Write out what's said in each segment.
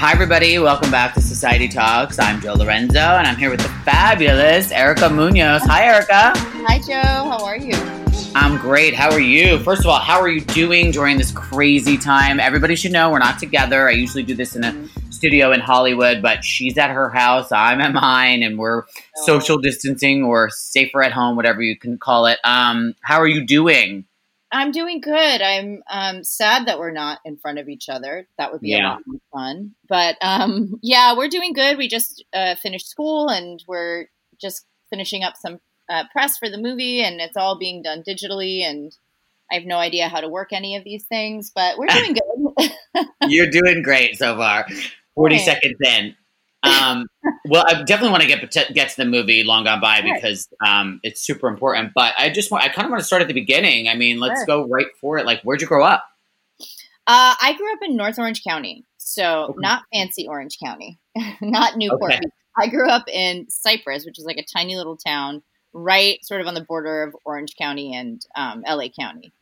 Hi, everybody. Welcome back to Society Talks. I'm Joe Lorenzo, and I'm here with the fabulous Erica Munoz. Hi, Erica. Hi, Joe. How are you? I'm great. How are you? First of all, how are you doing during this crazy time? Everybody should know we're not together. I usually do this in a studio in Hollywood, but she's at her house, I'm at mine, and we're social distancing or safer at home, whatever you can call it. Um, how are you doing? I'm doing good. I'm um, sad that we're not in front of each other. That would be Yeah. a lot more fun. But um, yeah, we're doing good. We just uh, finished school and we're just finishing up some uh, press for the movie, and it's all being done digitally. And I have no idea how to work any of these things, but we're doing good. You're doing great so far. 40 Thanks. seconds in. Um, well, I definitely want to get get to the movie Long Gone By Sure. because um, it's super important. But I just want I kind of want to start at the beginning. I mean, let's Sure. go right for it. Like, where'd you grow up? Uh, I grew up in North Orange County, so Okay. not fancy Orange County, not Newport. Okay. I grew up in Cypress, which is like a tiny little town, right sort of on the border of Orange County and um, LA County.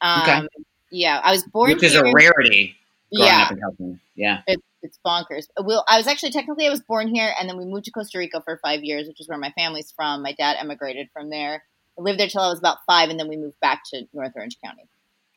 Um, Okay. Yeah, I was born Which is here. a rarity growing yeah, up in Yeah. it, it's bonkers. Well, I was actually technically I was born here, and then we moved to Costa Rica for five years, which is where my family's from. My dad emigrated from there. I lived there till I was about five, and then we moved back to North Orange County.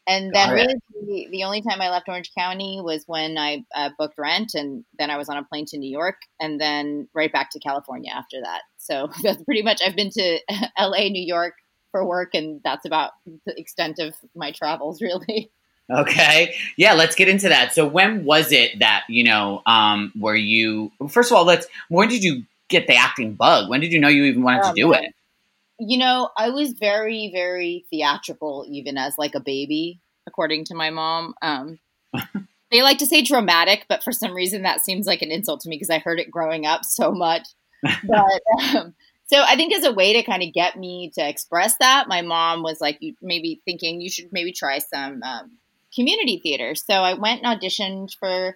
And then, really, the, the only time I left Orange County was when I uh, booked rent, and then I was on a plane to New York, and then right back to California after that. So that's pretty much. I've been to L.A., New York for work, and that's about the extent of my travels, really. Okay. Yeah, let's get into that. So when was it that, you know, um, were you first of all, let's when did you get the acting bug? When did you know you even wanted Oh, to do it? You know, I was very, very theatrical, even as like a baby, according to my mom. Um, they like to say dramatic, but for some reason that seems like an insult to me because I heard it growing up so much. But um, so I think as a way to kind of get me to express that, my mom was like, "You maybe thinking you should maybe try some um, community theater." So I went and auditioned for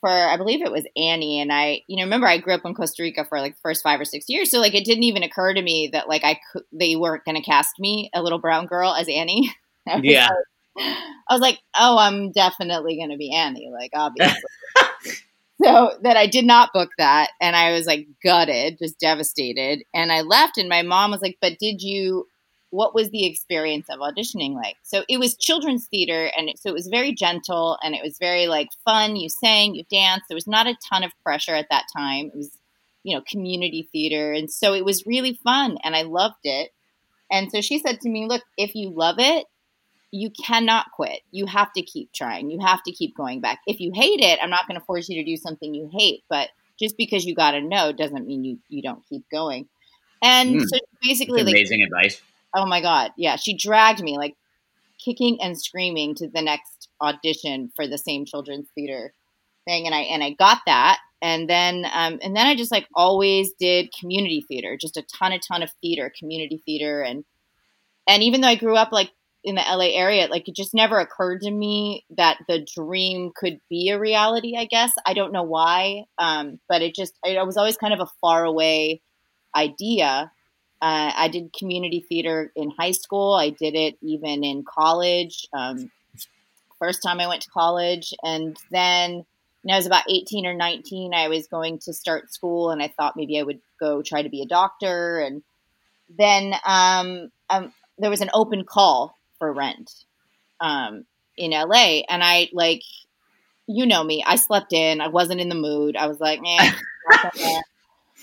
for I believe it was Annie and I you know remember I grew up in Costa Rica for like the first 5 or 6 years so like it didn't even occur to me that like I could they weren't going to cast me a little brown girl as Annie. Yeah. like- I was like, "Oh, I'm definitely going to be Annie like obviously." so that I did not book that and I was like gutted, just devastated and I left and my mom was like, "But did you what was the experience of auditioning like? So it was children's theater, and it, so it was very gentle and it was very like fun. You sang, you danced. There was not a ton of pressure at that time. It was, you know, community theater, and so it was really fun, and I loved it. And so she said to me, "Look, if you love it, you cannot quit. You have to keep trying. You have to keep going back. If you hate it, I'm not going to force you to do something you hate, but just because you got a no doesn't mean you you don't keep going." And Hmm. so basically, like amazing advice. Oh my god, yeah, she dragged me like kicking and screaming to the next audition for the same children's theater thing, and I and I got that, and then um, and then I just like always did community theater, just a ton, a ton of theater, community theater, and and even though I grew up like in the LA area, like it just never occurred to me that the dream could be a reality. I guess I don't know why, um, but it just it was always kind of a far away idea. Uh, I did community theater in high school. I did it even in college. Um, first time I went to college, and then when I was about eighteen or nineteen, I was going to start school, and I thought maybe I would go try to be a doctor. And then um, um, there was an open call for Rent um, in LA, and I like, you know me, I slept in. I wasn't in the mood. I was like, eh,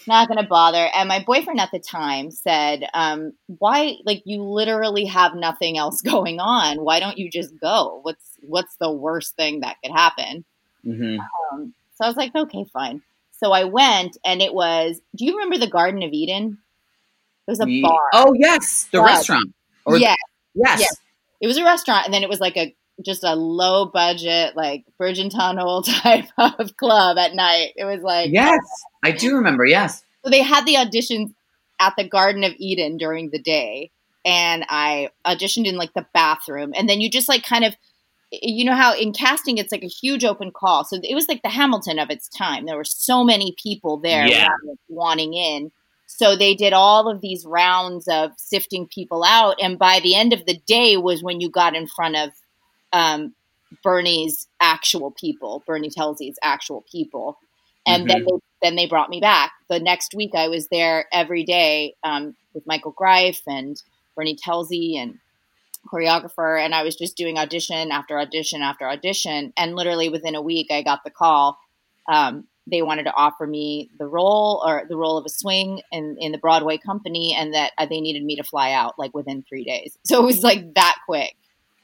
not gonna- bother. And my boyfriend at the time said, um, "Why? Like, you literally have nothing else going on. Why don't you just go? What's what's the worst thing that could happen?" hmm Um, so I was like, "Okay, fine." So I went, and it was. Do you remember the Garden of Eden? It was a bar. Oh yes, the Yes. restaurant. Or yeah, yes. Yes. it was a restaurant, and then it was like a just a low budget, like Virgin Tunnel type of club at night. It was like Yes, I do remember. Yes. So they had the auditions at the Garden of Eden during the day, and I auditioned in like the bathroom, and then you just like kind of, you know how in casting it's like a huge open call, so it was like the Hamilton of its time. There were so many people there Yeah. wanting- wanting in. So they did all of these rounds of sifting people out, and by the end of the day was when you got in front of um, Bernie's actual people, Bernie Telsey's actual people. And Mhm. then they, then they brought me back. The next week, I was there every day um, with Michael Greif and Bernie Telsey and choreographer, and I was just doing audition after audition after audition. And literally within a week, I got the call. Um, they wanted to offer me the role or the role of a swing in, in the Broadway company, and that uh, they needed me to fly out like within three days. So it was like that quick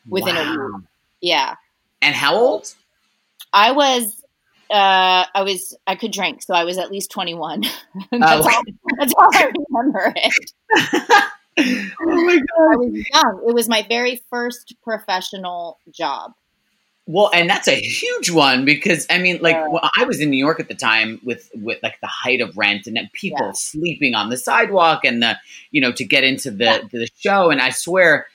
within a week. Yeah. And how old? I was uh I was I could drink, so I was at least 21. that's, Oh. all, that's all I remember it. oh my god. I was young. It was my very first professional job. Well, and that's a huge one because I mean, like, Yeah. well, I was in New York at the time with with like the height of rent and then people Yeah. sleeping on the sidewalk and the you know to get into the Yeah. the show. And I swear,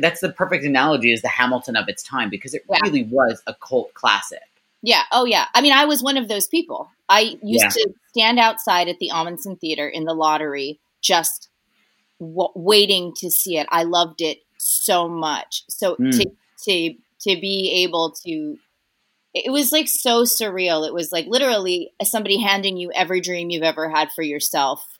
that's the perfect analogy is the Hamilton of its time because it Yeah. really was a cult classic. Yeah. Oh, yeah. I mean, I was one of those people. I used Yeah. to stand outside at the Amundsen Theater in the lottery, just w- waiting to see it. I loved it so much. So Mm. to to to be able to, it was like so surreal. It was like literally somebody handing you every dream you've ever had for yourself,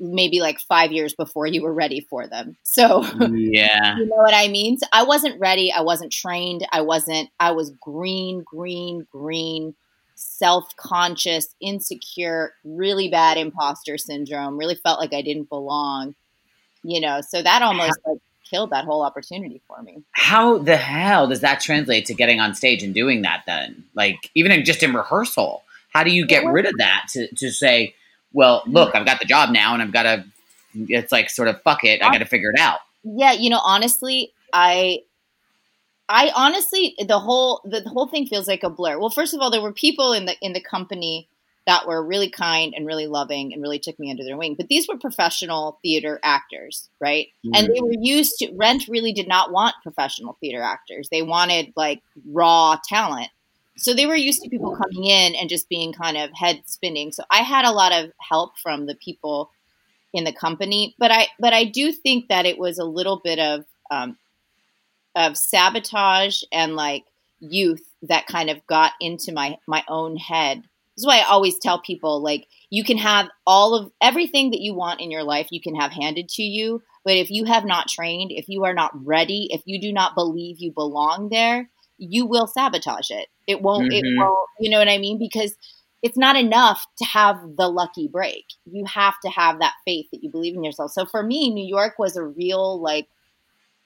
maybe like five years before you were ready for them. So. yeah. You know what I mean? So I wasn't ready. I wasn't trained. I wasn't, I was green, green, green, self conscious, insecure, really bad imposter syndrome, really felt like I didn't belong, you know? So that almost like killed that whole opportunity for me. How the hell does that translate to getting on stage and doing that then? Like, even in, just in rehearsal, how do you get rid of that to, to say, well, mm. look, I've got the job now and I've got to, it's like sort of fuck it, I got to figure it out. Yeah, you know, honestly, I I honestly the whole the, the whole thing feels like a blur. Well, first of all, there were people in the in the company that were really kind and really loving and really took me under their wing. But these were professional theater actors, right? And they mm. were used to Rent really did not want professional theater actors. They wanted like raw talent. So they were used to people coming in and just being kind of head spinning. So I had a lot of help from the people in the company, but I but I do think that it was a little bit of um, of sabotage and like youth that kind of got into my my own head. This is why I always tell people like you can have all of everything that you want in your life you can have handed to you, but if you have not trained, if you are not ready, if you do not believe you belong there, you will sabotage it. It won't it Mhm. won't, you know what I mean? Because it's not enough to have the lucky break. You have to have that faith that you believe in yourself. So for me, New York was a real like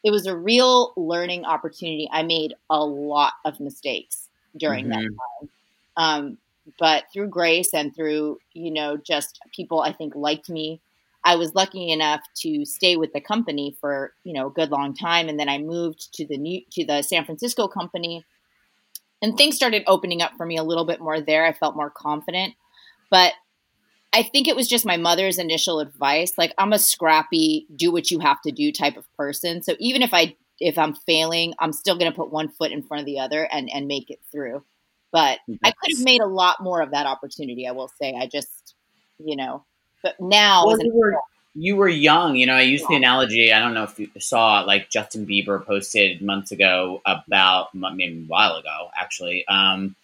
it was a real learning opportunity. I made a lot of mistakes during that Mhm. time. Um, but through grace and through, you know, just people I think liked me, I was lucky enough to stay with the company for, you know, a good long time. And then I moved to the new to the San Francisco company and things started opening up for me a little bit more there. I felt more confident. But I think it was just my mother's initial advice. Like I'm a scrappy, do what you have to do type of person. So even if I if I'm failing, I'm still going to put one foot in front of the other and and make it through. But I could have made a lot more of that opportunity. I will say. I just, you know, but now Well, you were you were young. You know, I used the analogy. I don't know if you saw like Justin Bieber posted months ago about maybe a while ago actually. Um,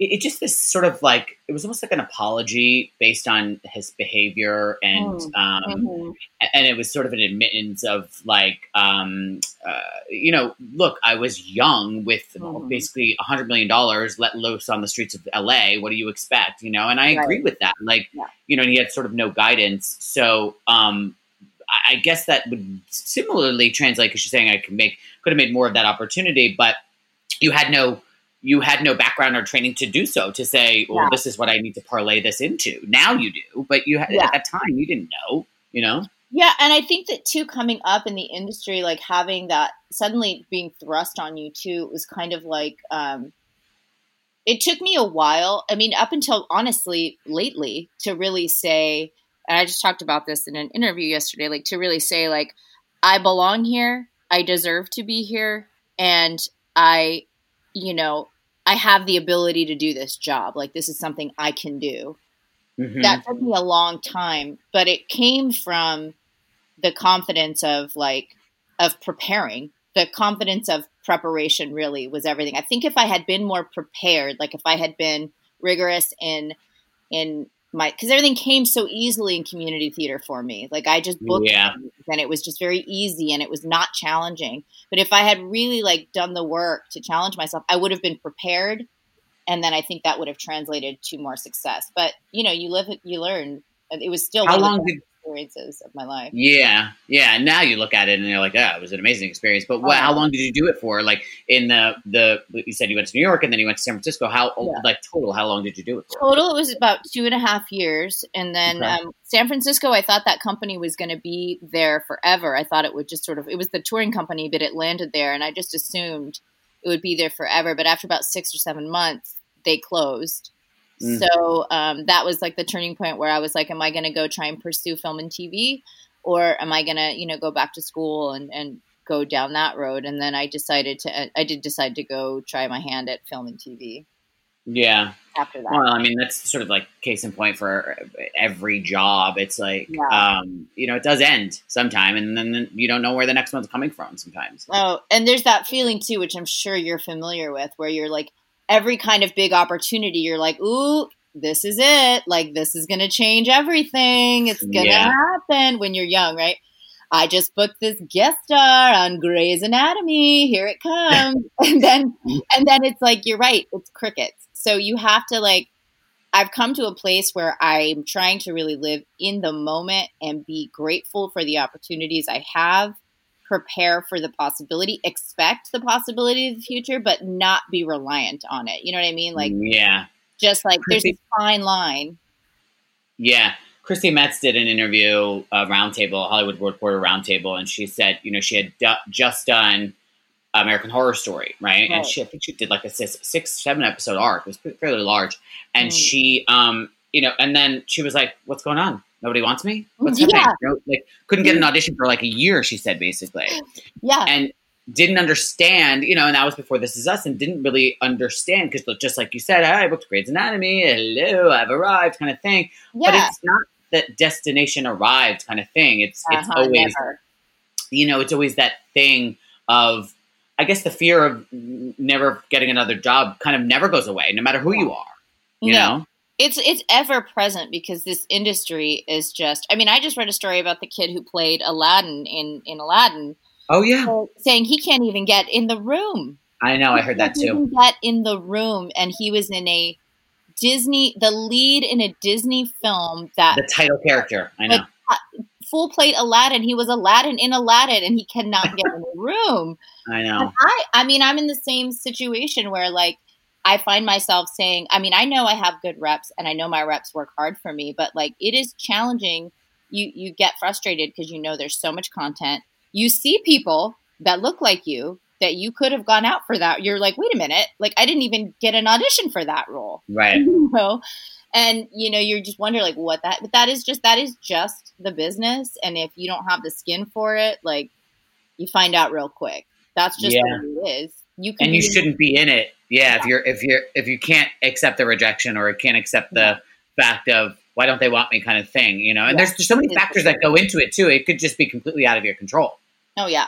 it, it just this sort of like it was almost like an apology based on his behavior and Mm. um, Mhm. and it was sort of an admittance of like um, uh, you know look i was young with Mhm. basically a hundred million dollars let loose on the streets of la what do you expect you know and i Right. agree with that like Yeah. you know and he had sort of no guidance so um, I- I guess that would similarly translate because you're saying I could make could have made more of that opportunity, but you had no you had no background or training to do so to say, well, Yeah. this is what I need to parlay this into. Now you do, but you had Yeah. at that time you didn't know, you know. Yeah, and I think that too, coming up in the industry, like having that suddenly being thrust on you too, was kind of like um, it took me a while. I mean, up until honestly lately, to really say, and I just talked about this in an interview yesterday, like to really say, like, I belong here, I deserve to be here, and I, you know, I have the ability to do this job. Like, this is something I can do Mhm. that took me a long time but it came from the confidence of like of preparing the confidence of preparation really was everything. I think if I had been more prepared, like if I had been rigorous in in my because everything came so easily in community theater for me. Like I just booked Yeah. and it was just very easy and it was not challenging. But if I had really like done the work to challenge myself, I would have been prepared and then I think that would have translated to more success. But you know, you live you learn. It was still How one of the long did? Experiences of my life. Yeah, yeah. Now you look at it and you're like, "Yeah, it was an amazing experience." But what, Oh. how long did you do it for? Like in the the you said you went to New York and then you went to San Francisco. How Yeah. like total? How long did you do it for? Total, it was about two and a half years, and then Okay. um, San Francisco. I thought that company was going to be there forever. I thought it would just sort of. It was the touring company, but it landed there, and I just assumed it would be there forever. But after about six or seven months, they closed. Mm. So um, that was like the turning point where I was like, "Am I going to go try and pursue film and TV, or am I going to, you know, go back to school and and go down that road?" And then I decided to. I did decide to go try my hand at film and TV Yeah. after that. Well, I mean, that's sort of like case in point for every job. It's like, Yeah. um, you know, it does end sometime, and then you don't know where the next one's coming from. Sometimes. Oh, and there's that feeling too, which I'm sure you're familiar with, where you're like every kind of big opportunity, you're like, ooh, this is it. Like this is gonna change everything. It's gonna Yeah. happen when you're young, right? I just booked this guest star on Grey's Anatomy. Here it comes. and then and then it's like, you're right, it's crickets. So you have to like I've come to a place where I'm trying to really live in the moment and be grateful for the opportunities I have, prepare for the possibility, expect the possibility of the future, but not be reliant on it. You know what I mean? Like, yeah, just like there's a fine line. yeah. Chrissy Metz did an interview, uh, roundtable, Hollywood Reporter roundtable, and she said, you know, she had du- just done American Horror Story, right? And she, I think she did like a six, six seven episode arc. It was fairly large, and Mm. she, um, you know, and then she was like, "What's going on? Nobody wants me? What's Yeah. happening?" You know, like couldn't get an audition for like a year. She said basically, Yeah. and didn't understand, you know, and that was before This Is Us, and didn't really understand because just like you said, I booked Grey's Anatomy. Hello, I've arrived," kind of thing. Yeah. But it's not that destination arrived kind of thing. It's it's Uh-huh, always never. you know it's always that thing of I guess the fear of never getting another job kind of never goes away, no matter who you are. You No. know, it's it's ever present because this industry is just I mean, I just read a story about the kid who played Aladdin in in Aladdin oh yeah, saying he can't even get in the room. I know. I heard that too. Get in the room, and he was in a Disney, the lead in a Disney film that The title character, I know. Uh, full plate Aladdin. He was Aladdin in Aladdin, and he cannot get in the room. I And know. I, I mean, I'm in the same situation where like I find myself saying, I mean, I know I have good reps, and I know my reps work hard for me, but like it is challenging. You you get frustrated because you know there's so much content. You see people that look like you that you could have gone out for that. You're like, wait a minute, like I didn't even get an audition for that role, Right. you know. And you know, you're just wonder like what that. But that is just that is just the business, and if you don't have the skin for it, like you find out real quick. That's just Yeah. what it is. You can And you shouldn't be in it. Yeah, if you're if you're if you can't accept the rejection or can't accept the fact of why don't they want me kind of thing, you know. And Yeah. there's there's so many factors that go into it too. It could just be completely out of your control. Oh yeah.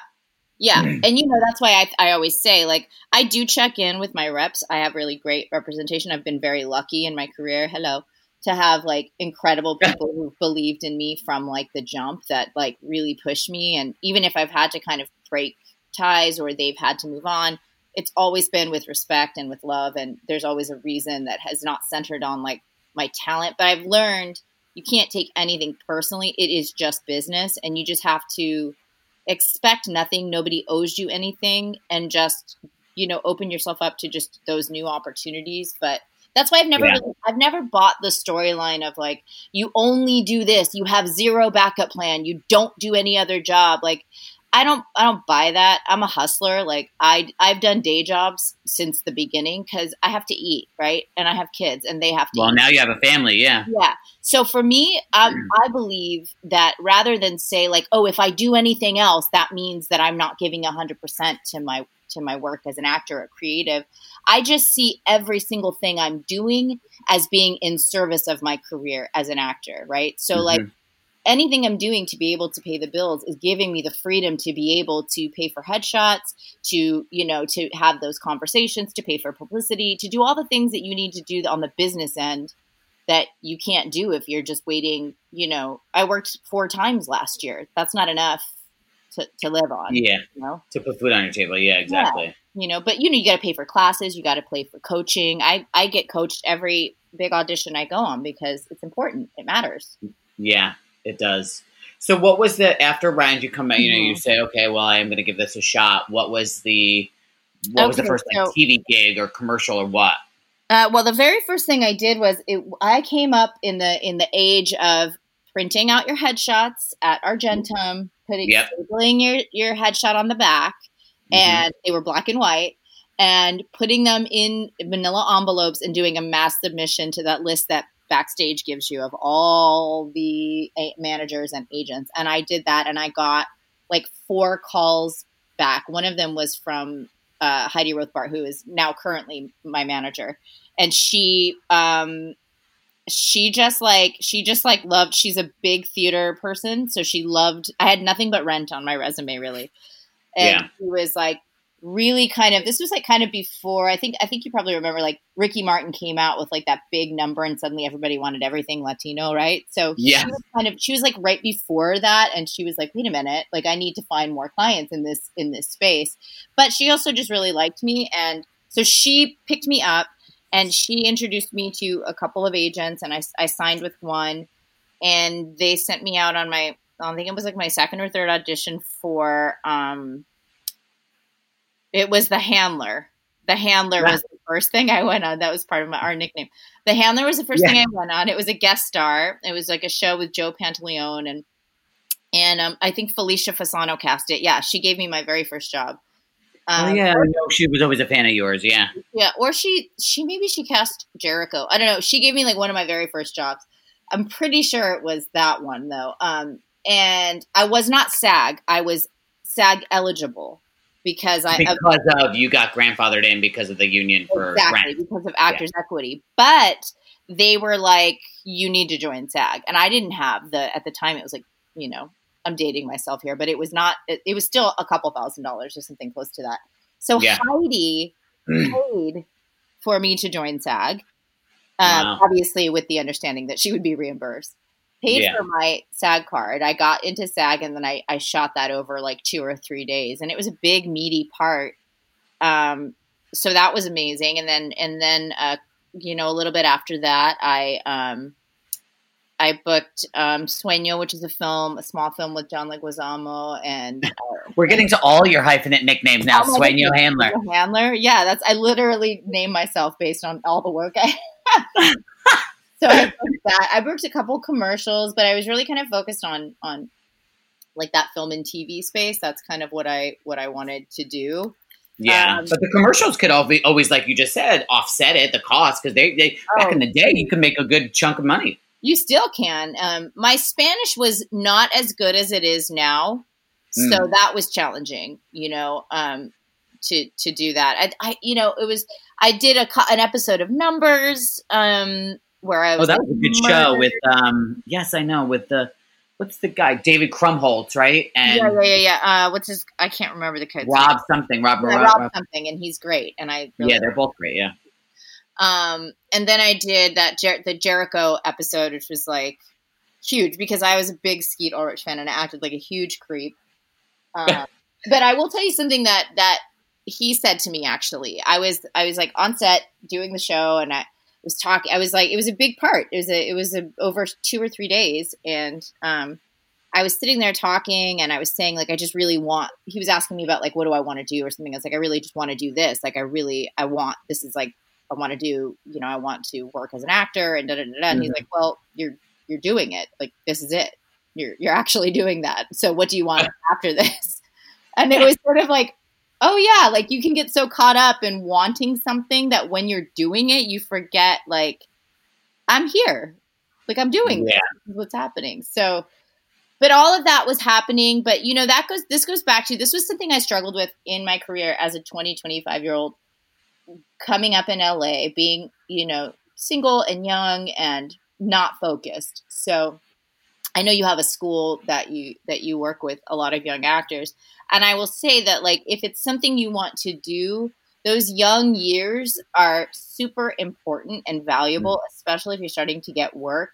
Yeah. Mm. And you know, that's why I, I always say, like, I do check in with my reps. I have really great representation. I've been very lucky in my career. Hello. To have like incredible people who've believed in me from like the jump that like really pushed me. And even if I've had to kind of break ties or they've had to move on, it's always been with respect and with love. And there's always a reason that has not centered on like my talent. But I've learned you can't take anything personally. It is just business. And you just have to expect nothing nobody owes you anything and just you know open yourself up to just those new opportunities but that's why i've never Yeah. really, i've never bought the storyline of like you only do this you have zero backup plan you don't do any other job like i don't i don't buy that i'm a hustler like i i've done day jobs since the beginning because i have to eat right and i have kids and they have to Well, eat now you have a family, yeah. yeah. So for me, um, I believe that rather than say like, oh, if I do anything else, that means that I'm not giving hundred percent to my to my work as an actor or creative. I just see every single thing I'm doing as being in service of my career as an actor, right? So Mhm. like anything I'm doing to be able to pay the bills is giving me the freedom to be able to pay for headshots, to, you know, to have those conversations, to pay for publicity, to do all the things that you need to do on the business end that you can't do if you're just waiting, you know, I worked four times last year. That's not enough to, to live on. Yeah. You know? To put food on your table. Yeah, exactly. Yeah. You know, but you know, you got to pay for classes, you got to pay for coaching. I, I get coached every big audition I go on because it's important. It matters. Yeah, it does. So what was the after round you come out, you know, mm-hmm. you say, okay, well, I am going to give this a shot. What was the, what okay, was the first like so, TV gig or commercial or what? Uh, well, the very first thing I did was it, I came up in the in the age of printing out your headshots at Argentum, putting yep. your your headshot on the back, mm-hmm. and they were black and white, and putting them in manila envelopes and doing a mass submission to that list that backstage gives you of all the managers and agents. And I did that and I got like four calls back. One of them was from uh, Heidi Rothbart, who is now currently my manager. And she, um, she just like she just like loved she's a big theater person so she loved i had nothing but rent on my resume really and yeah. she was like really kind of this was like kind of before I think I think you probably remember like Ricky Martin came out with like that big number and suddenly everybody wanted everything Latino, right? So yeah, she was kind of she was like right before that and she was like, wait a minute, like I need to find more clients in this in this space. But she also just really liked me and so she picked me up and she introduced me to a couple of agents and I, I signed with one and they sent me out on my I think it was like my second or third audition for um it was the handler. The handler yeah. was the first thing I went on. That was part of my our nickname. The handler was the first yeah. thing I went on. It was a guest star. It was like a show with Joe Pantoliano and and um, I think Felicia Fasano cast it. Yeah, she gave me my very first job. Oh, um, oh yeah, I know she was always a fan of yours. Yeah, yeah. Or she, she maybe she cast Jericho. I don't know. She gave me like one of my very first jobs. I'm pretty sure it was that one though. Um, and I was not SAG. I was SAG eligible because I because of, you got grandfathered in because of the union for exactly rent. because of Actors yeah. Equity, but they were like, you need to join SAG, and I didn't have the at the time. It was like you know I'm dating myself here, but it was not. It, it was still a couple thousand dollars or something close to that. So yeah. Heidi paid for me to join SAG, um, wow. obviously with the understanding that she would be reimbursed paid yeah. for my SAG card. I got into SAG and then I, I shot that over like two or three days. And it was a big, meaty part. Um, so that was amazing. And then, and then, uh, you know, a little bit after that, I, um, I booked um, Sueño, which is a film, a small film with John Leguizamo, and uh, we're getting to all your hyphenate nicknames now. Sueño Handler, Handler, yeah, that's I literally name myself based on all the work I. so I booked that. I booked a couple commercials, but I was really kind of focused on on like that film and TV space. That's kind of what I what I wanted to do. Yeah, um, but the commercials could always, always, like you just said, offset it the cost because they, they oh, back in the day you could make a good chunk of money. You still can. Um, my Spanish was not as good as it is now, mm. so that was challenging. You know, um, to to do that. I, I, you know, it was. I did a an episode of Numbers. Um, where I was. Oh, that was a good murdered. show with um. Yes, I know with the what's the guy David Krumholtz, right? And yeah, yeah, yeah, yeah. Uh, what's his? I can't remember the kid's Rob name. something. Rob, yeah, Rob, Rob, something, and he's great. And I really yeah, they're both great. Yeah. Um, and then I did that Jer- the Jericho episode, which was like huge because I was a big Skeet Ulrich fan and I acted like a huge creep. Um, but I will tell you something that that he said to me actually. I was I was like on set doing the show and I was talking. I was like, it was a big part. It was a, it was a, over two or three days, and um, I was sitting there talking, and I was saying like, I just really want. He was asking me about like, what do I want to do or something. I was like, I really just want to do this. Like, I really, I want. This is like, I want to do. You know, I want to work as an actor, and da da da. da. And mm-hmm. he's like, well, you're you're doing it. Like, this is it. You're you're actually doing that. So, what do you want after this? And it was sort of like, oh yeah like you can get so caught up in wanting something that when you're doing it you forget like i'm here like i'm doing yeah. this. what's happening so but all of that was happening but you know that goes this goes back to this was something i struggled with in my career as a 20 25 year old coming up in la being you know single and young and not focused so I know you have a school that you that you work with a lot of young actors, and I will say that like if it's something you want to do, those young years are super important and valuable, mm-hmm. especially if you're starting to get work.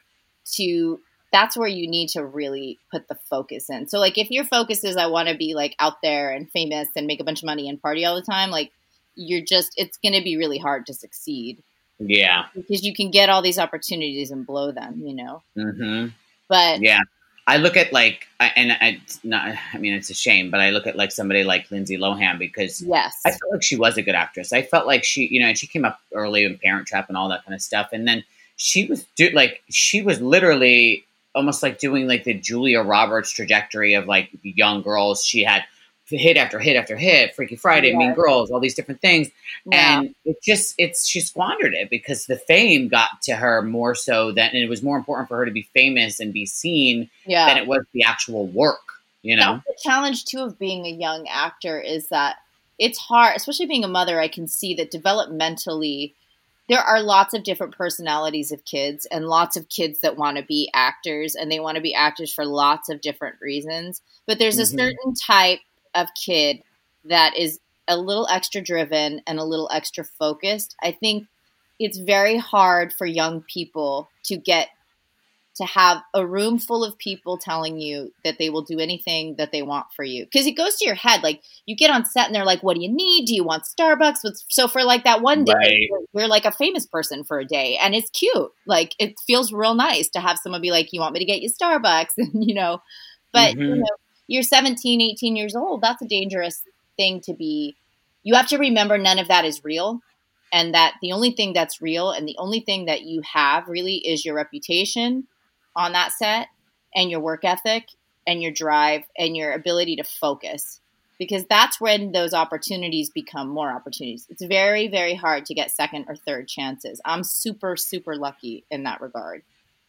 To that's where you need to really put the focus in. So like if your focus is I want to be like out there and famous and make a bunch of money and party all the time, like you're just it's going to be really hard to succeed. Yeah. Because you can get all these opportunities and blow them, you know. Mm-hmm. But yeah, I look at like, and I not, I mean, it's a shame, but I look at like somebody like Lindsay Lohan because yes, I felt like she was a good actress. I felt like she, you know, and she came up early in Parent Trap and all that kind of stuff, and then she was do like she was literally almost like doing like the Julia Roberts trajectory of like young girls. She had hit after hit after hit, Freaky Friday, yeah. Mean Girls, all these different things. Yeah. And it just it's she squandered it because the fame got to her more so than and it was more important for her to be famous and be seen yeah. than it was the actual work. You know? That's the challenge too of being a young actor is that it's hard, especially being a mother, I can see that developmentally there are lots of different personalities of kids and lots of kids that want to be actors and they want to be actors for lots of different reasons. But there's mm-hmm. a certain type of kid that is a little extra driven and a little extra focused, I think it's very hard for young people to get to have a room full of people telling you that they will do anything that they want for you. Because it goes to your head like you get on set and they're like what do you need? Do you want starbucks? So for like that one day right. we're, we're, like a famous person for a day and it's cute. Like it feels real nice to have someone be like you want me to get you starbucks? And you know? But mm-hmm. you know you're 17, 18 years old, that's a dangerous thing to be. You have to remember none of that is real and that the only thing that's real and the only thing that you have really is your reputation on that set and your work ethic and your drive and your ability to focus because that's when those opportunities become more opportunities. It's very very hard to get second or third chances. I'm super super lucky in that regard.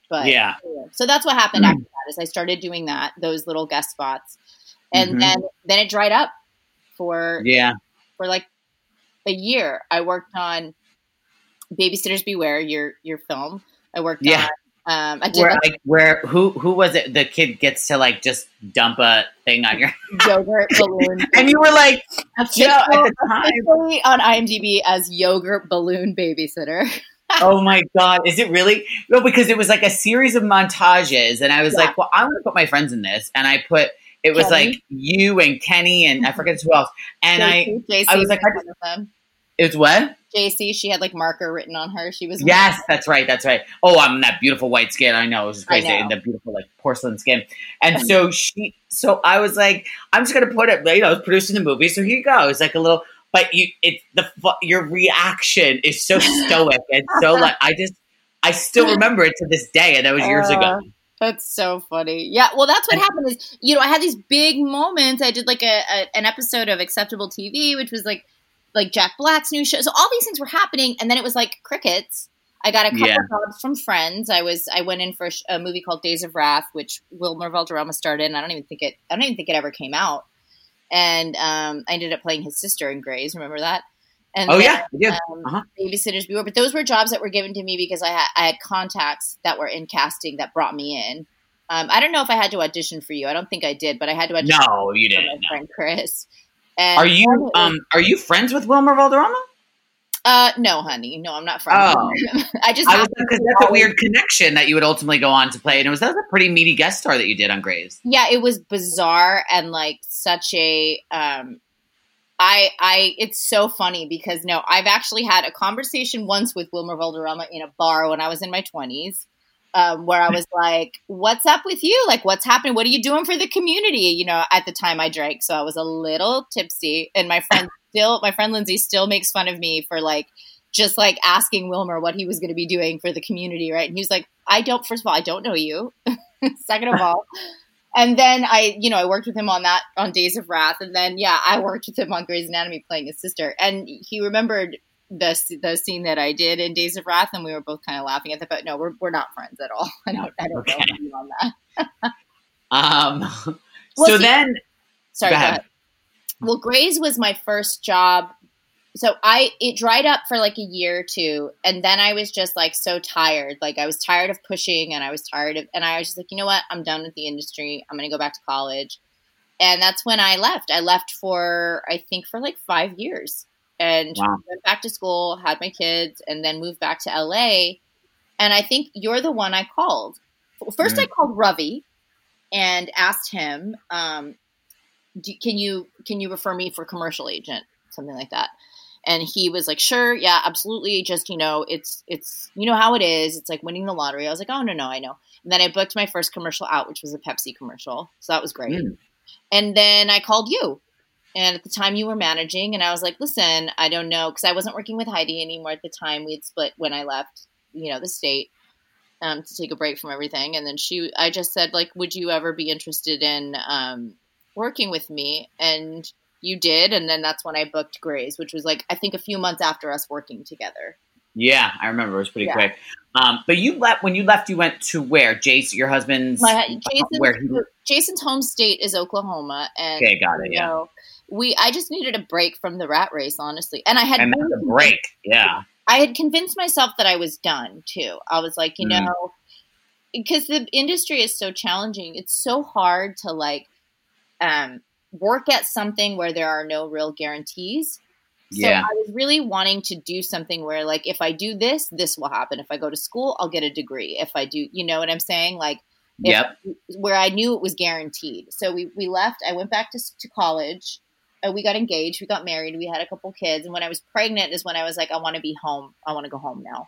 But yeah, so that's what happened after that. Is I started doing that those little guest spots, and mm-hmm. then then it dried up for yeah for like a year. I worked on Babysitters Beware, your your film. I worked yeah. on. Um, I did where, like, where who who was it? The kid gets to like just dump a thing on your yogurt balloon, and you were like, you at the time on IMDb as yogurt balloon babysitter. oh my god, is it really? No, because it was like a series of montages, and I was yeah. like, well, I want to put my friends in this, and I put it was Kenny. like you and Kenny and I forget who else, and JC, I JC I was like, I just, it's what JC. She had like marker written on her. She was yes, that's right, that's right. Oh, I'm that beautiful white skin. I know it was crazy, and the beautiful like porcelain skin. And so she, so I was like, I'm just gonna put it. You know, I was producing the movie, so here you go. It's like a little but you it's the your reaction is so stoic and so like I just I still remember it to this day, and that was years uh, ago. That's so funny. Yeah, well, that's what happened. Is you know I had these big moments. I did like a, a an episode of Acceptable TV, which was like like Jack Black's new show. So all these things were happening, and then it was like crickets. I got a couple yeah. jobs from friends. I was I went in for a movie called Days of Wrath, which Wilmer Valderrama started, and I don't even think it I don't even think it ever came out and um, I ended up playing his sister in Grey's. Remember that? And oh then, yeah, yeah. Um, uh-huh. Babysitters Beware. But those were jobs that were given to me because I had I had contacts that were in casting that brought me in. Um, I don't know if I had to audition for you. I don't think I did, but I had to audition. No, you didn't. My no. friend Chris. And are you um are you friends with Wilmer Valderrama? Uh, no, honey, no, I'm not from. Oh. I just I was because that's a weird connection that you would ultimately go on to play, and it was that was a pretty meaty guest star that you did on Grey's. Yeah, it was bizarre and like such a um. I, I, it's so funny because no, I've actually had a conversation once with Wilmer Valderrama in a bar when I was in my twenties, um, where I was like, "What's up with you? Like, what's happening? What are you doing for the community?" You know, at the time I drank, so I was a little tipsy, and my friend still, my friend Lindsay still makes fun of me for like just like asking Wilmer what he was going to be doing for the community, right? And he was like, "I don't. First of all, I don't know you. Second of all." And then I, you know, I worked with him on that on Days of Wrath, and then yeah, I worked with him on Grey's Anatomy playing his sister, and he remembered the the scene that I did in Days of Wrath, and we were both kind of laughing at that. But no, we're we're not friends at all. I don't I don't okay. know on that. um. Well, so see, then, sorry. Go ahead. Go ahead. Well, Grey's was my first job so I it dried up for like a year or two, and then I was just like so tired. Like I was tired of pushing, and I was tired of, and I was just like, you know what, I'm done with the industry. I'm gonna go back to college, and that's when I left. I left for I think for like five years, and wow. went back to school, had my kids, and then moved back to LA. And I think you're the one I called. First, mm. I called Ravi and asked him, um, do, "Can you can you refer me for commercial agent, something like that?" and he was like sure yeah absolutely. Just you know it's it's you know how it is. It's like winning the lottery. I was like oh no no i know. And then i booked my first commercial out which was a pepsi commercial. So that was great. Mm. and then i called you. And at the time you were managing and i was like listen i don't know because i wasn't working with heidi anymore at the time. We had split when i left you know the state um, to take a break from everything. And then she i just said like would you ever be interested in um, working with me and you did, and then that's when I booked Grey's which was like I think a few months after us working together. Yeah, I remember it was pretty yeah. quick. Um, but you left when you left. You went to where? Jason, your husband's My, Jason, where he, Jason's home state is Oklahoma, and okay, got it. Yeah, know, we. I just needed a break from the rat race, honestly, and I had and a break. Yeah, I had convinced myself that I was done too. I was like, you mm. know, because the industry is so challenging. It's so hard to like um, work at something where there are no real guarantees. So yeah. I was really wanting to do something where like if I do this, this will happen. If I go to school, I'll get a degree. If I do, you know what I'm saying? Like if, yep. where I knew it was guaranteed. So we we left, I went back to to college. Uh, we got engaged, we got married, we had a couple kids, and when I was pregnant is when I was like I want to be home. I want to go home now.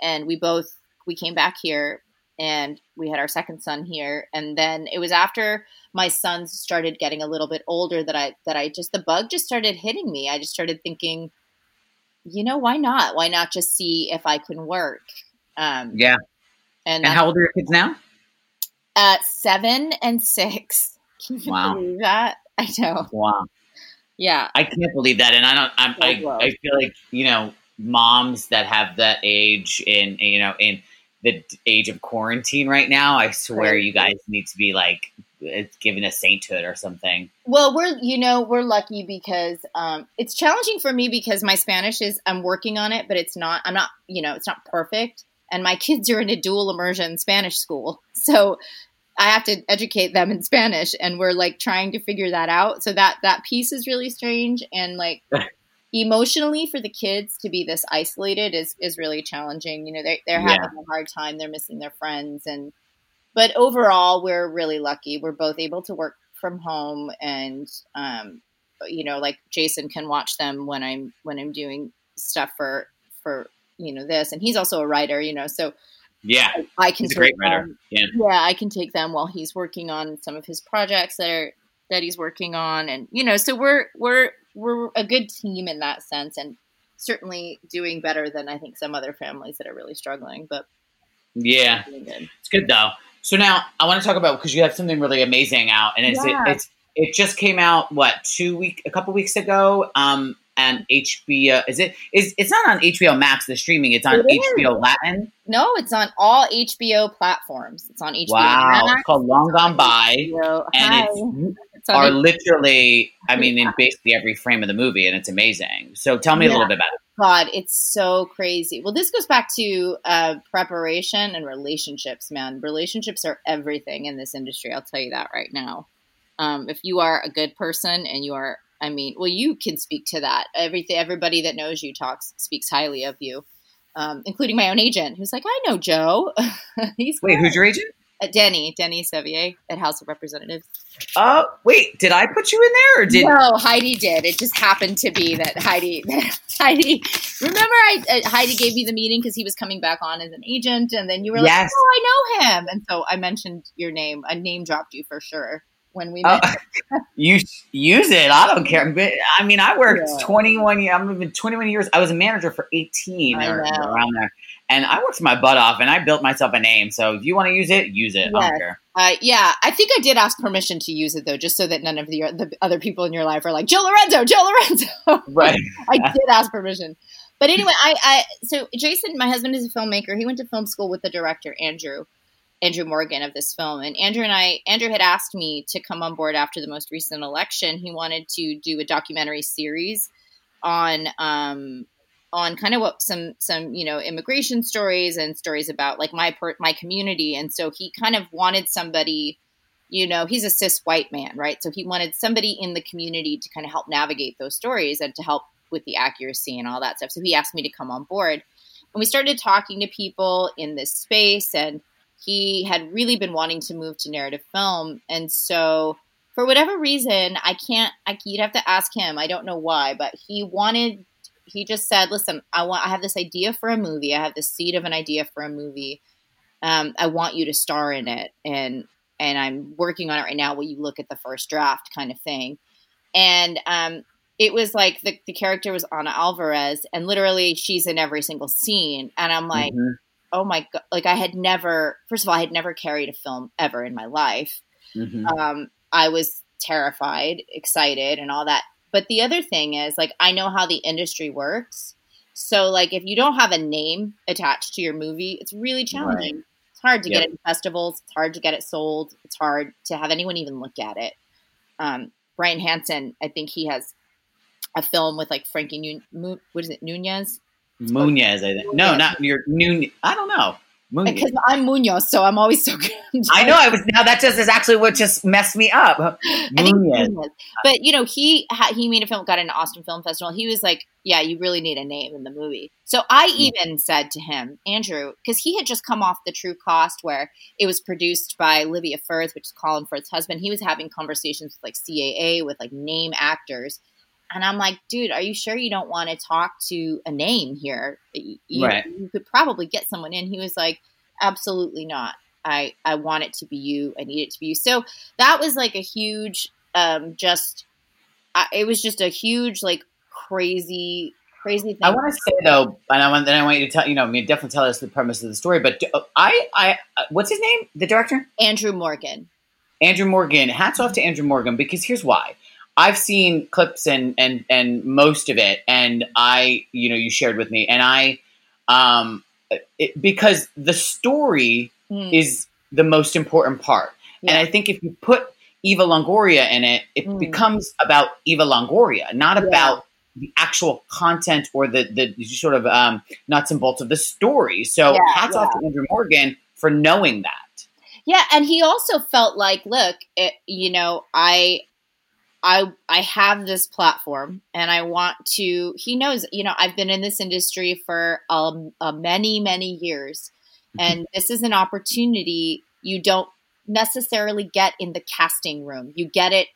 And we both we came back here and we had our second son here. And then it was after my sons started getting a little bit older that i that i just the bug just started hitting me. I just started thinking you know why not? Why not just see if i can work? Um yeah. and, and how old are your kids now? Uh seven and six. Can you wow. believe that? I know. Wow. Yeah. I can't believe that. And i don't I'm, i i feel like you know moms that have that age in you know in the age of quarantine right now, I swear right. you guys need to be like given a sainthood or something. Well, we're you know we're lucky because um, it's challenging for me because my Spanish is I'm working on it, but it's not I'm not you know it's not perfect, and my kids are in a dual immersion Spanish school, so I have to educate them in Spanish, and we're like trying to figure that out. So that that piece is really strange, and like emotionally for the kids to be this isolated is is really challenging. You know, they're they're having yeah. a hard time. They're missing their friends, and but overall, we're really lucky. We're both able to work from home, and um, you know, like Jason can watch them when I'm when I'm doing stuff for for you know this, and he's also a writer. You know, so. Yeah, I, I can. He's a great writer. Them, yeah, yeah, I can take them while he's working on some of his projects that are that he's working on, and you know, so we're we're we're a good team in that sense, and certainly doing better than I think some other families that are really struggling. But yeah, good. it's good though. So now I want to talk about because you have something really amazing out, and it's yeah. it, it's it just came out what two week a couple weeks ago. Um, and HBO is it is it's not on HBO Max the streaming it's on it HBO Latin. No, it's on all HBO platforms. It's on HBO. Wow, Max. it's called Long Gone By, HBO. and Hi. it's are literally, I mean, in basically every frame of the movie, and it's amazing. So tell me yeah. a little bit about it. God, it's so crazy. Well, this goes back to uh, preparation and relationships, man. Relationships are everything in this industry. I'll tell you that right now. Um, if you are a good person and you are, I mean, well, you can speak to that. Everything, everybody that knows you talks speaks highly of you, um, including my own agent, who's like, I know Joe. He's wait, who's your agent? Uh, Denny, Denny Sevier at House of Representatives. Oh, wait, did I put you in there or did No, Heidi did. It just happened to be that Heidi that Heidi Remember I uh, Heidi gave me the meeting cuz he was coming back on as an agent and then you were yes. like, "Oh, I know him." And so I mentioned your name. I name dropped you for sure when we met. Uh, you use it. I don't care. But I mean, I worked yeah. 21 years. I'm been 21 years. I was a manager for 18 or around there and I worked my butt off and I built myself a name. So if you want to use it, use it. Yes. I don't care. Uh, yeah, I think I did ask permission to use it though, just so that none of the, the other people in your life are like Joe Lorenzo, Joe Lorenzo. Right. I did ask permission. But anyway, I, I so Jason, my husband is a filmmaker. He went to film school with the director Andrew, Andrew Morgan of this film, and Andrew and I, Andrew had asked me to come on board after the most recent election. He wanted to do a documentary series on um, on kind of what some some you know immigration stories and stories about like my per, my community, and so he kind of wanted somebody. You know, he's a cis white man, right? So he wanted somebody in the community to kind of help navigate those stories and to help with the accuracy and all that stuff. So he asked me to come on board. And we started talking to people in this space, and he had really been wanting to move to narrative film. And so for whatever reason, I can't. I, you'd have to ask him. I don't know why, but he wanted. He just said, "Listen, I want. I have this idea for a movie. I have the seed of an idea for a movie. Um, I want you to star in it, and and I'm working on it right now. Will you look at the first draft, kind of thing?" And um, it was like the, the character was Ana Alvarez, and literally she's in every single scene, and I'm like, mm-hmm. "Oh my god!" Like I had never. First of all, I had never carried a film ever in my life. Mm-hmm. Um, I was terrified, excited, and all that. But the other thing is, like, I know how the industry works. So, like, if you don't have a name attached to your movie, it's really challenging. Right. It's hard to yep. get it in festivals. It's hard to get it sold. It's hard to have anyone even look at it. Um, Brian Hansen, I think he has a film with like Frankie Nun- what is it, Nunez? Munoz, I think. No, not your Nunez. I don't know. Because I'm Munoz, so I'm always so good. I know. I was now that just is actually what just messed me up. Munoz. But you know, he he made a film, got into Austin Film Festival. He was like, "Yeah, you really need a name in the movie." So I mm. even said to him, Andrew, because he had just come off the True Cost, where it was produced by Livia Firth, which is Colin Firth's husband. He was having conversations with like CAA with like name actors. And I'm like, dude, are you sure you don't want to talk to a name here? You, right. you could probably get someone in. He was like, absolutely not. I, I want it to be you. I need it to be you. So that was like a huge, um, just, uh, it was just a huge, like crazy, crazy thing. I want to say though, and I want, then I want you to tell, you know, I mean, definitely tell us the premise of the story, but uh, I, I, uh, what's his name? The director? Andrew Morgan. Andrew Morgan. Hats off to Andrew Morgan because here's why. I've seen clips and and and most of it, and I, you know, you shared with me, and I, um, it, because the story mm. is the most important part, yeah. and I think if you put Eva Longoria in it, it mm. becomes about Eva Longoria, not yeah. about the actual content or the the sort of um, nuts and bolts of the story. So yeah, hats off to Andrew Morgan for knowing that. Yeah, and he also felt like, look, it, you know, I I I have this platform and I want to he knows you know I've been in this industry for um, uh, many many years mm-hmm. and this is an opportunity you don't necessarily get in the casting room you get it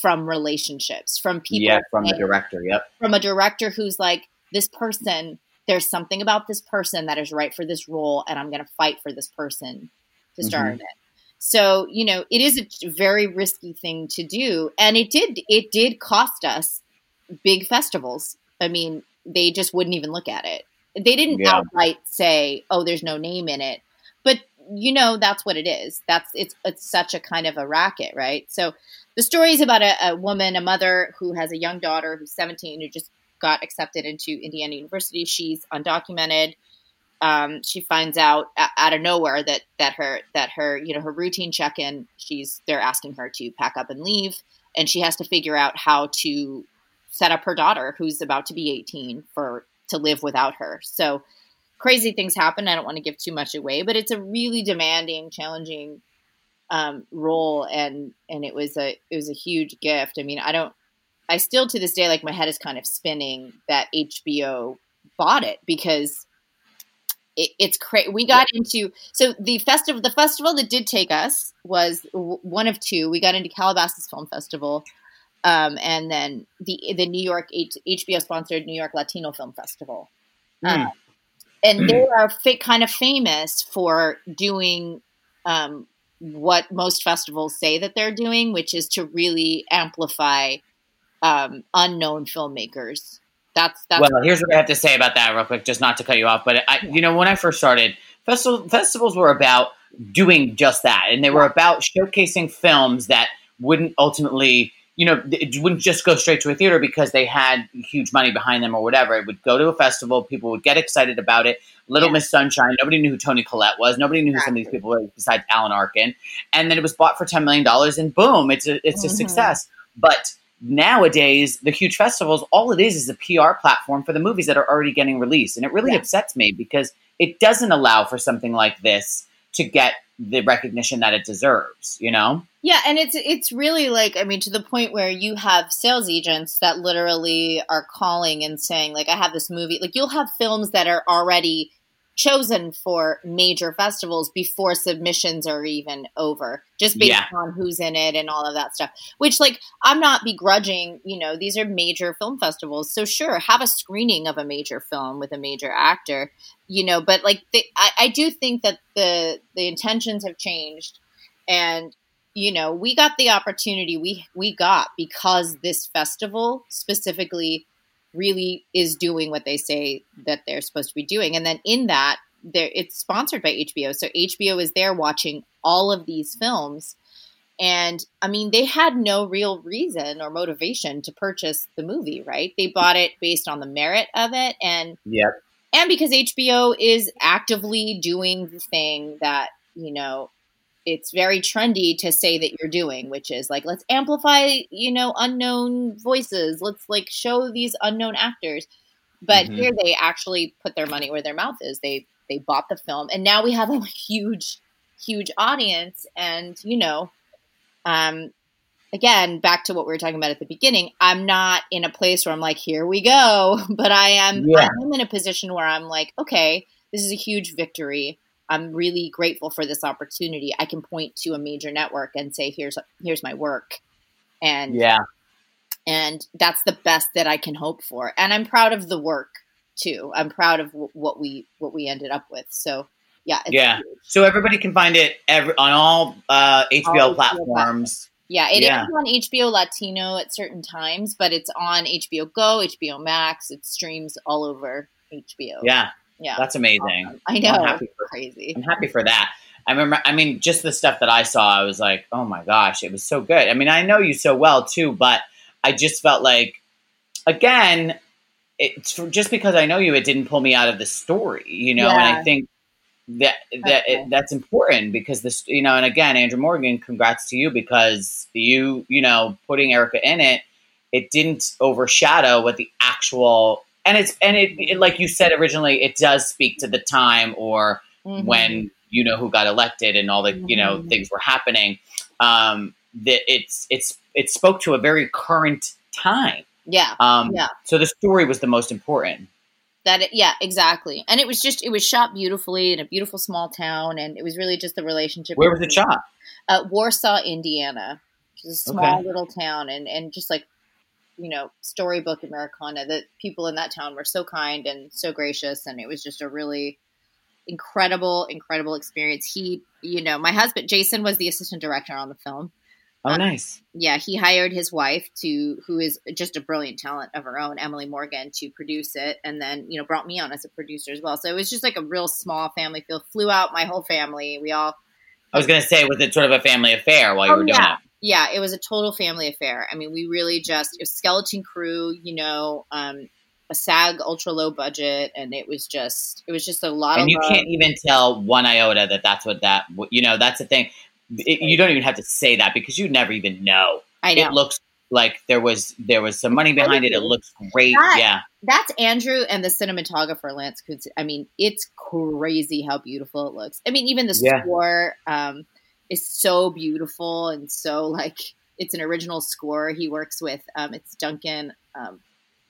from relationships from people yeah from the director yep from a director who's like this person there's something about this person that is right for this role and I'm going to fight for this person to star mm-hmm. in it so, you know, it is a very risky thing to do. And it did, it did cost us big festivals. I mean, they just wouldn't even look at it. They didn't yeah. outright say, oh, there's no name in it. But, you know, that's what it is. That's, it's, it's such a kind of a racket, right? So the story is about a, a woman, a mother who has a young daughter who's 17 who just got accepted into Indiana University. She's undocumented um, she finds out out of nowhere that that her that her you know her routine check in she's they're asking her to pack up and leave and she has to figure out how to set up her daughter who's about to be 18 for to live without her. So crazy things happen. I don't want to give too much away but it's a really demanding challenging um, role and and it was a it was a huge gift. I mean i don't i still to this day like my head is kind of spinning that hbo bought it because it, it's crazy. We got into so the festival. The festival that did take us was w- one of two. We got into Calabasas Film Festival, um, and then the the New York H- HBO sponsored New York Latino Film Festival. Mm. Uh, and they are fa- kind of famous for doing um, what most festivals say that they're doing, which is to really amplify um, unknown filmmakers that's that's. Well, here's what I have to say about that, real quick, just not to cut you off. But I, you know, when I first started, festival, festivals were about doing just that, and they were about showcasing films that wouldn't ultimately, you know, it wouldn't just go straight to a theater because they had huge money behind them or whatever. It would go to a festival, people would get excited about it. Little yeah. Miss Sunshine, nobody knew who Toni Collette was, nobody knew who some of these people were besides Alan Arkin, and then it was bought for ten million dollars, and boom, it's a it's a mm-hmm. success. But nowadays the huge festivals all it is is a pr platform for the movies that are already getting released and it really Yeah. upsets me because it doesn't allow for something like this to get the recognition that it deserves you know Yeah, and it's it's really like I mean to the point where you have sales agents that literally are calling and saying like I have this movie like you'll have films that are already chosen for major festivals before submissions are even over just based Yeah. on who's in it and all of that stuff which like I'm not begrudging you know these are major film festivals so sure have a screening of a major film with a major actor you know but like the, I, I do think that the the intentions have changed and you know we got the opportunity we we got because this festival specifically really is doing what they say that they're supposed to be doing. And then in that there it's sponsored by HBO so HBO is there watching all of these films. And I mean they had no real reason or motivation to purchase the movie right? They bought it based on the merit of it. And yep. and because HBO is actively doing the thing that you know it's very trendy to say that you're doing, which is like let's amplify you know unknown voices, let's like show these unknown actors. But Mhm. here they actually put their money where their mouth is. They they bought the film, and now we have a huge, huge audience, and you know, um. Again, back to what we were talking about at the beginning, I'm not in a place where I'm like, here we go. But I am Yeah. I'm in a position where I'm like, okay, this is a huge victory. I'm really grateful for this opportunity. I can point to a major network and say, here's here's my work. And yeah and that's the best that I can hope for. And I'm proud of the work too. I'm proud of w- what we what we ended up with. So yeah, it's Yeah. huge. so everybody can find it every, on all uh, hbo HBO platforms Yeah, it is Yeah. on HBO Latino at certain times, but it's on HBO Go, HBO Max. It streams all over HBO. yeah yeah, that's amazing Awesome. I I'm know, happy for- crazy. I'm happy for that. I remember, I mean, just the stuff that I saw, I was like, oh my gosh, it was so good. I mean, I know you so well too, but I just felt like, again, it's just because I know you, it didn't pull me out of the story, you know. And I think that that Okay. it, that's important because this, you know. And again, Andrew Morgan, congrats to you because you, you know, putting Erica in it, it didn't overshadow what the actual and it's and it, it like you said originally, it does speak to the time or Mhm. when you know who got elected and all the you know Mhm. things were happening um that it's it's it spoke to a very current time yeah, um Yeah. so the story was the most important that it, yeah exactly and it was just it was shot beautifully in a beautiful small town and it was really just the relationship where was it shot uh, warsaw indiana which is a small Okay. little town and and just like you know storybook americana the people in that town were so kind and so gracious and it was just a really incredible incredible experience he you know my husband jason was the assistant director on the film oh Uh, nice yeah, he hired his wife to, who is just a brilliant talent of her own, Emily Morgan, to produce it, and then you know brought me on as a producer as well. So it was just like a real small family feel. Flew out my whole family. We all, i was gonna say was it sort of a family affair while you Oh, were doing yeah. it yeah, it was a total family affair. I mean, we really just it was skeleton crew, you know, um, a SAG ultra low budget, and it was just it was just a lot and of you love. can't even tell one iota that that's what that you know that's the thing it, you don't even have to say that because you never even know I know it looks like there was there was some money behind it it looks great That- yeah that's Andrew and the cinematographer Lance Kuntz. I mean, it's crazy how beautiful it looks. I mean, even the Yeah. score um, is so beautiful and so like it's an original score. He works with um, it's Duncan. Um,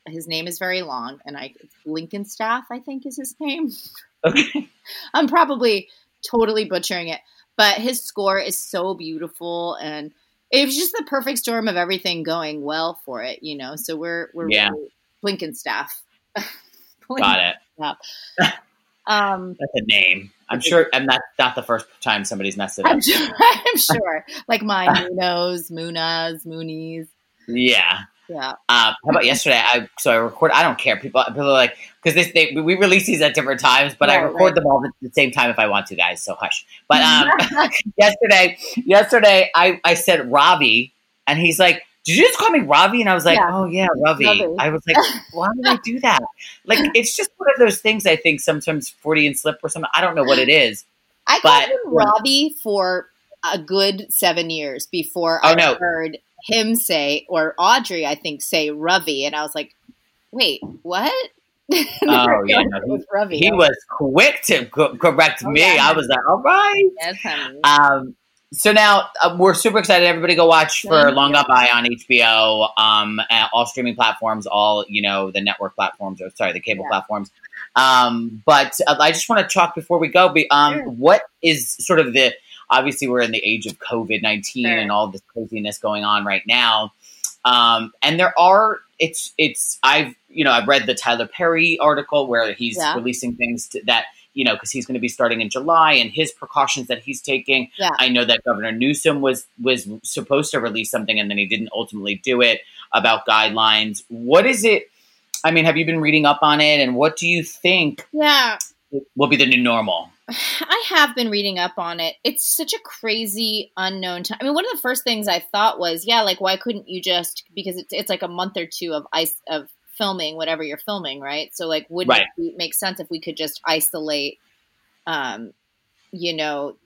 his name is very long, and I Lincoln Staff I think is his name. okay I'm probably totally butchering it, but his score is so beautiful and. It was just the perfect storm of everything going well for it, you know. So we're we're Yeah. really Blinken staff. got it Um, That's a name. I'm sure, and that's not the first time somebody's messed it up. I'm sure, I'm sure. Like my Munos, Munas, Moonies. Yeah. Yeah. Uh, how about yesterday? I so I record. I don't care. People people are like because this they we release these at different times, but I record right. them all at the same time if I want to, guys. So hush. But um, yesterday, yesterday I I said Robbie, and he's like, "Did you just call me Ravi?" And I was like, Yeah. "Oh yeah, Ravi." Ravi. I was like, "Why did I do that?" Like it's just one of those things. I think sometimes 40 and slip or something. I don't know what it is. I But- called him Robbie for a good seven years before Oh, I no. heard him say, or Audrey, I think, say Ravi, and I was like, wait, what? oh yeah, no, he, Ravi. he was quick to co- correct oh, me. Yeah. I was like, all right. Yes, honey. Um, so now uh, we're super excited. Everybody go watch for Long Gone By on HBO, um, all streaming platforms, all you know, the network platforms, or sorry, the cable yeah. platforms. Um, but uh, I just want to talk before we go. Be, um, sure. What is sort of the obviously we're in the age of COVID nineteen sure. and all this craziness going on right now, um, and there are it's it's I've you know I've read the Tyler Perry article where he's yeah. releasing things to, that you know, because he's going to be starting in July and his precautions that he's taking. Yeah. I know that Governor Newsom was was supposed to release something and then he didn't ultimately do it about guidelines. What is it? I mean, have you been reading up on it and what do you think? Yeah. Will be the new normal. I have been reading up on it. It's such a crazy unknown time. I mean, one of the first things I thought was, yeah, like why couldn't you just because it's it's like a month or two of ice of filming whatever you're filming, right? So like, would right. it make sense if we could just isolate, um, you know,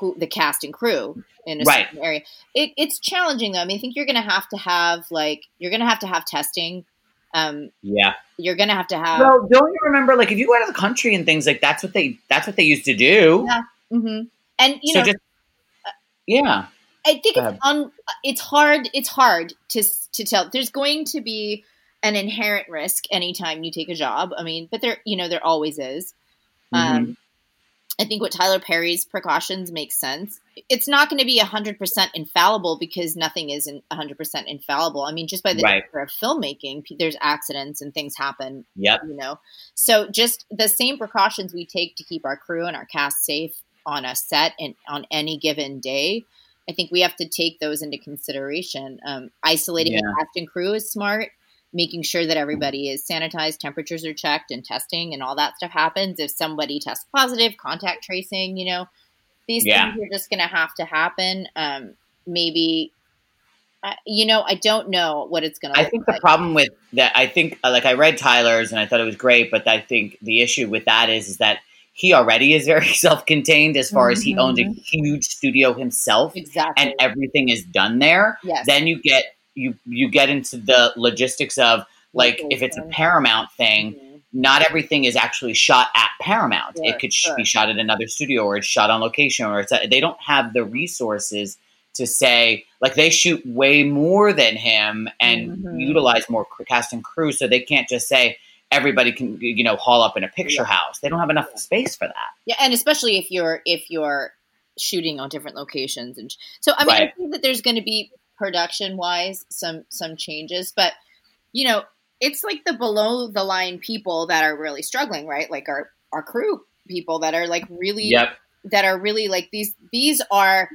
who the cast and crew in a right. certain area? It, it's challenging though. I mean, I think you're going to have to have like you're going to have to have testing. Um, yeah, you're going to have to have. Well, don't you remember like if you go out of the country and things like that's what they that's what they used to do. Yeah. Mm-hmm. And you so know, just, yeah. I think it's un, it's hard. It's hard to to tell. There's going to be an inherent risk anytime you take a job. I mean, but there, you know, there always is. Mm-hmm. Um, I think what Tyler Perry's precautions make sense. It's not going to be 100% infallible because nothing is 100% infallible. I mean, just by the right. nature of filmmaking, there's accidents and things happen. Yep. You know, so just the same precautions we take to keep our crew and our cast safe on a set and on any given day. I think we have to take those into consideration. Um, isolating yeah. the cast and crew is smart making sure that everybody is sanitized, temperatures are checked, and testing and all that stuff happens. If somebody tests positive, contact tracing, you know, these yeah. things are just going to have to happen. Um, maybe, uh, you know, I don't know what it's going to. I think like. the problem with that, I think, uh, like I read Tyler's and I thought it was great, but I think the issue with that is, is that he already is very self-contained as far mm-hmm. as he owns a mm-hmm. huge studio himself exactly. and everything is done there yes. then you get you you get into the logistics of like if it's a Paramount thing, mm-hmm. not everything is actually shot at Paramount. Sure, it could sure. be shot at another studio or it's shot on location or it's a, they don't have the resources to say like they shoot way more than him and mm-hmm. utilize more cast and crew so they can't just say everybody can you know haul up in a picture yeah. house. They don't have enough space for that. Yeah, and especially if you're if you're shooting on different locations and so I mean right. I think that there's going to be production wise some some changes but you know it's like the below the line people that are really struggling right like our our crew people that are like really yep. that are really like these these are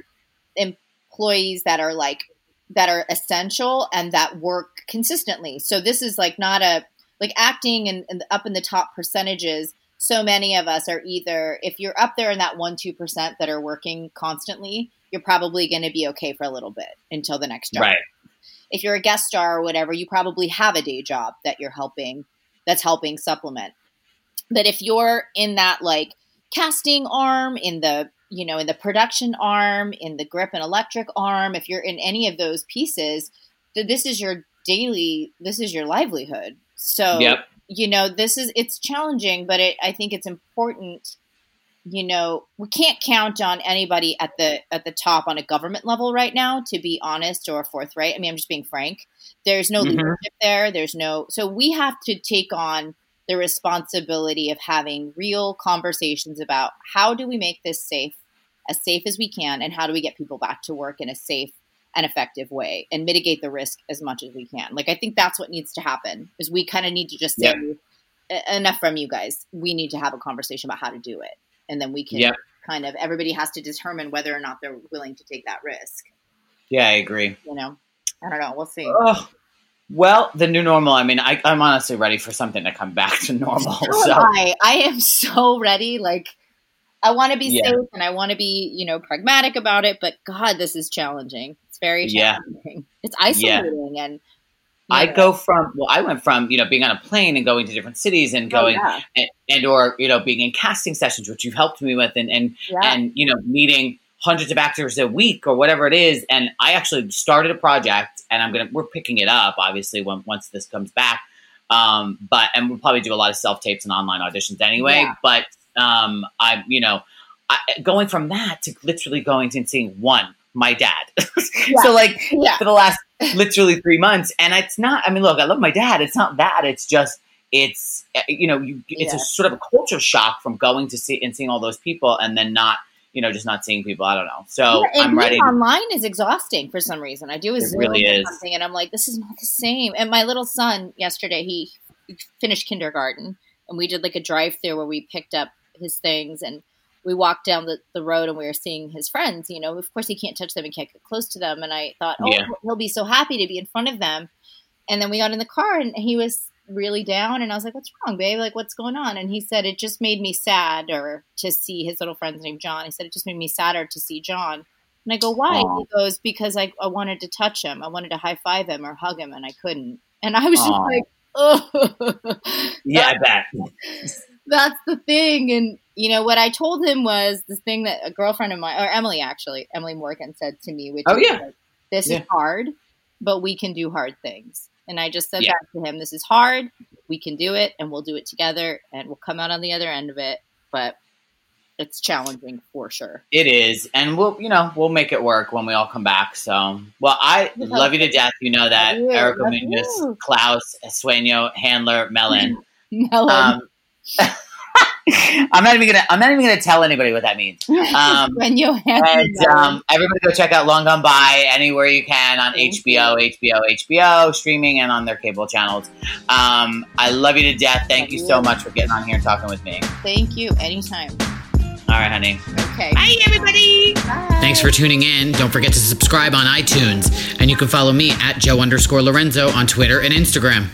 employees that are like that are essential and that work consistently so this is like not a like acting and, and up in the top percentages so many of us are either if you're up there in that 1 2% that are working constantly you're probably going to be okay for a little bit until the next job. Right. If you're a guest star or whatever, you probably have a day job that you're helping that's helping supplement. But if you're in that like casting arm, in the you know, in the production arm, in the grip and electric arm, if you're in any of those pieces, this is your daily, this is your livelihood. So, yep. you know, this is it's challenging, but it, I think it's important you know we can't count on anybody at the at the top on a government level right now to be honest or forthright. I mean i'm just being frank. There's no mm-hmm. leadership there. There's no so we have to take on the responsibility of having real conversations about how do we make this safe as safe as we can and how do we get people back to work in a safe and effective way and mitigate the risk as much as we can. Like i think that's what needs to happen is we kind of need to just say yep. enough from you guys. We need to have a conversation about how to do it and then we can yep. kind of everybody has to determine whether or not they're willing to take that risk. Yeah, I agree. You know, I don't know. We'll see. Oh, well, the new normal. I mean, I, am honestly ready for something to come back to normal. So, I, I am so ready. Like, I want to be yeah. safe and I want to be, you know, pragmatic about it. But God, this is challenging. It's very challenging. Yeah. It's isolating yeah. and I go from well, I went from you know being on a plane and going to different cities and oh, going oh, yeah. and, and, or you know being in casting sessions, which you've helped me with, and and yeah. and you know meeting hundreds of actors a week or whatever it is. And I actually started a project and I'm gonna we're picking it up obviously when once this comes back. Um, but and we'll probably do a lot of self tapes and online auditions anyway. Yeah. But um, I you know I, going from that to literally going to and seeing one my dad. so like Yeah. for the last literally three months, and it's not. I mean, look, I love my dad. It's not that. It's just it's uh, you know you it's Yeah. a sort of a culture shock from going to see and seeing all those people and then not you know just not seeing people. I don't know. So Yeah, I'm ready. online is exhausting for some reason. I do a It Zoom really is. something, and I'm like, this is not the same. And my little son yesterday, he finished kindergarten, and we did like a drive through where we picked up his things and we walked down the, the road and we were seeing his friends. You know, of course he can't touch them, he can't get close to them. And I thought, oh, Yeah. he'll be so happy to be in front of them. And then we got in the car and he was really down and I was like, What's wrong, babe? Like what's going on? And he said it just made me sad or to see his little friend's named John. He said it just made me sadder to see John. And I go, Why? Aw. He goes, Because I, I wanted to touch him. I wanted to high five him or hug him and I couldn't. And I was just like, Oh yeah, I bet. That's the thing. And you know what I told him was this thing that a girlfriend of mine, or Emily actually, Emily Morgan said to me, which Oh, yeah. like, this Yeah. is hard, but we can do hard things. And I just said Yeah. that to him. This is hard. We can do it, and we'll do it together, and we'll come out on the other end of it. But it's challenging for sure. It is, and we'll you know we'll make it work when we all come back. So, well, I love you to death. You know that. Erica Munoz. Klaus, Sueño, Handler, Melon. Melon. Um, I'm not even gonna. I'm not even gonna tell anybody what that means. um, when you have And um, everybody go check out Long Gone By anywhere you can on Thank HBO, HBO, HBO, streaming, and on their cable channels. Um, I love you to death. Thank Love you you. so much for getting on here and talking with me. thank you anytime. All right, honey. Okay. Bye, everybody. Bye. Thanks for tuning in. Don't forget to subscribe on iTunes. And you can follow me at Joe underscore Lorenzo on Twitter and Instagram.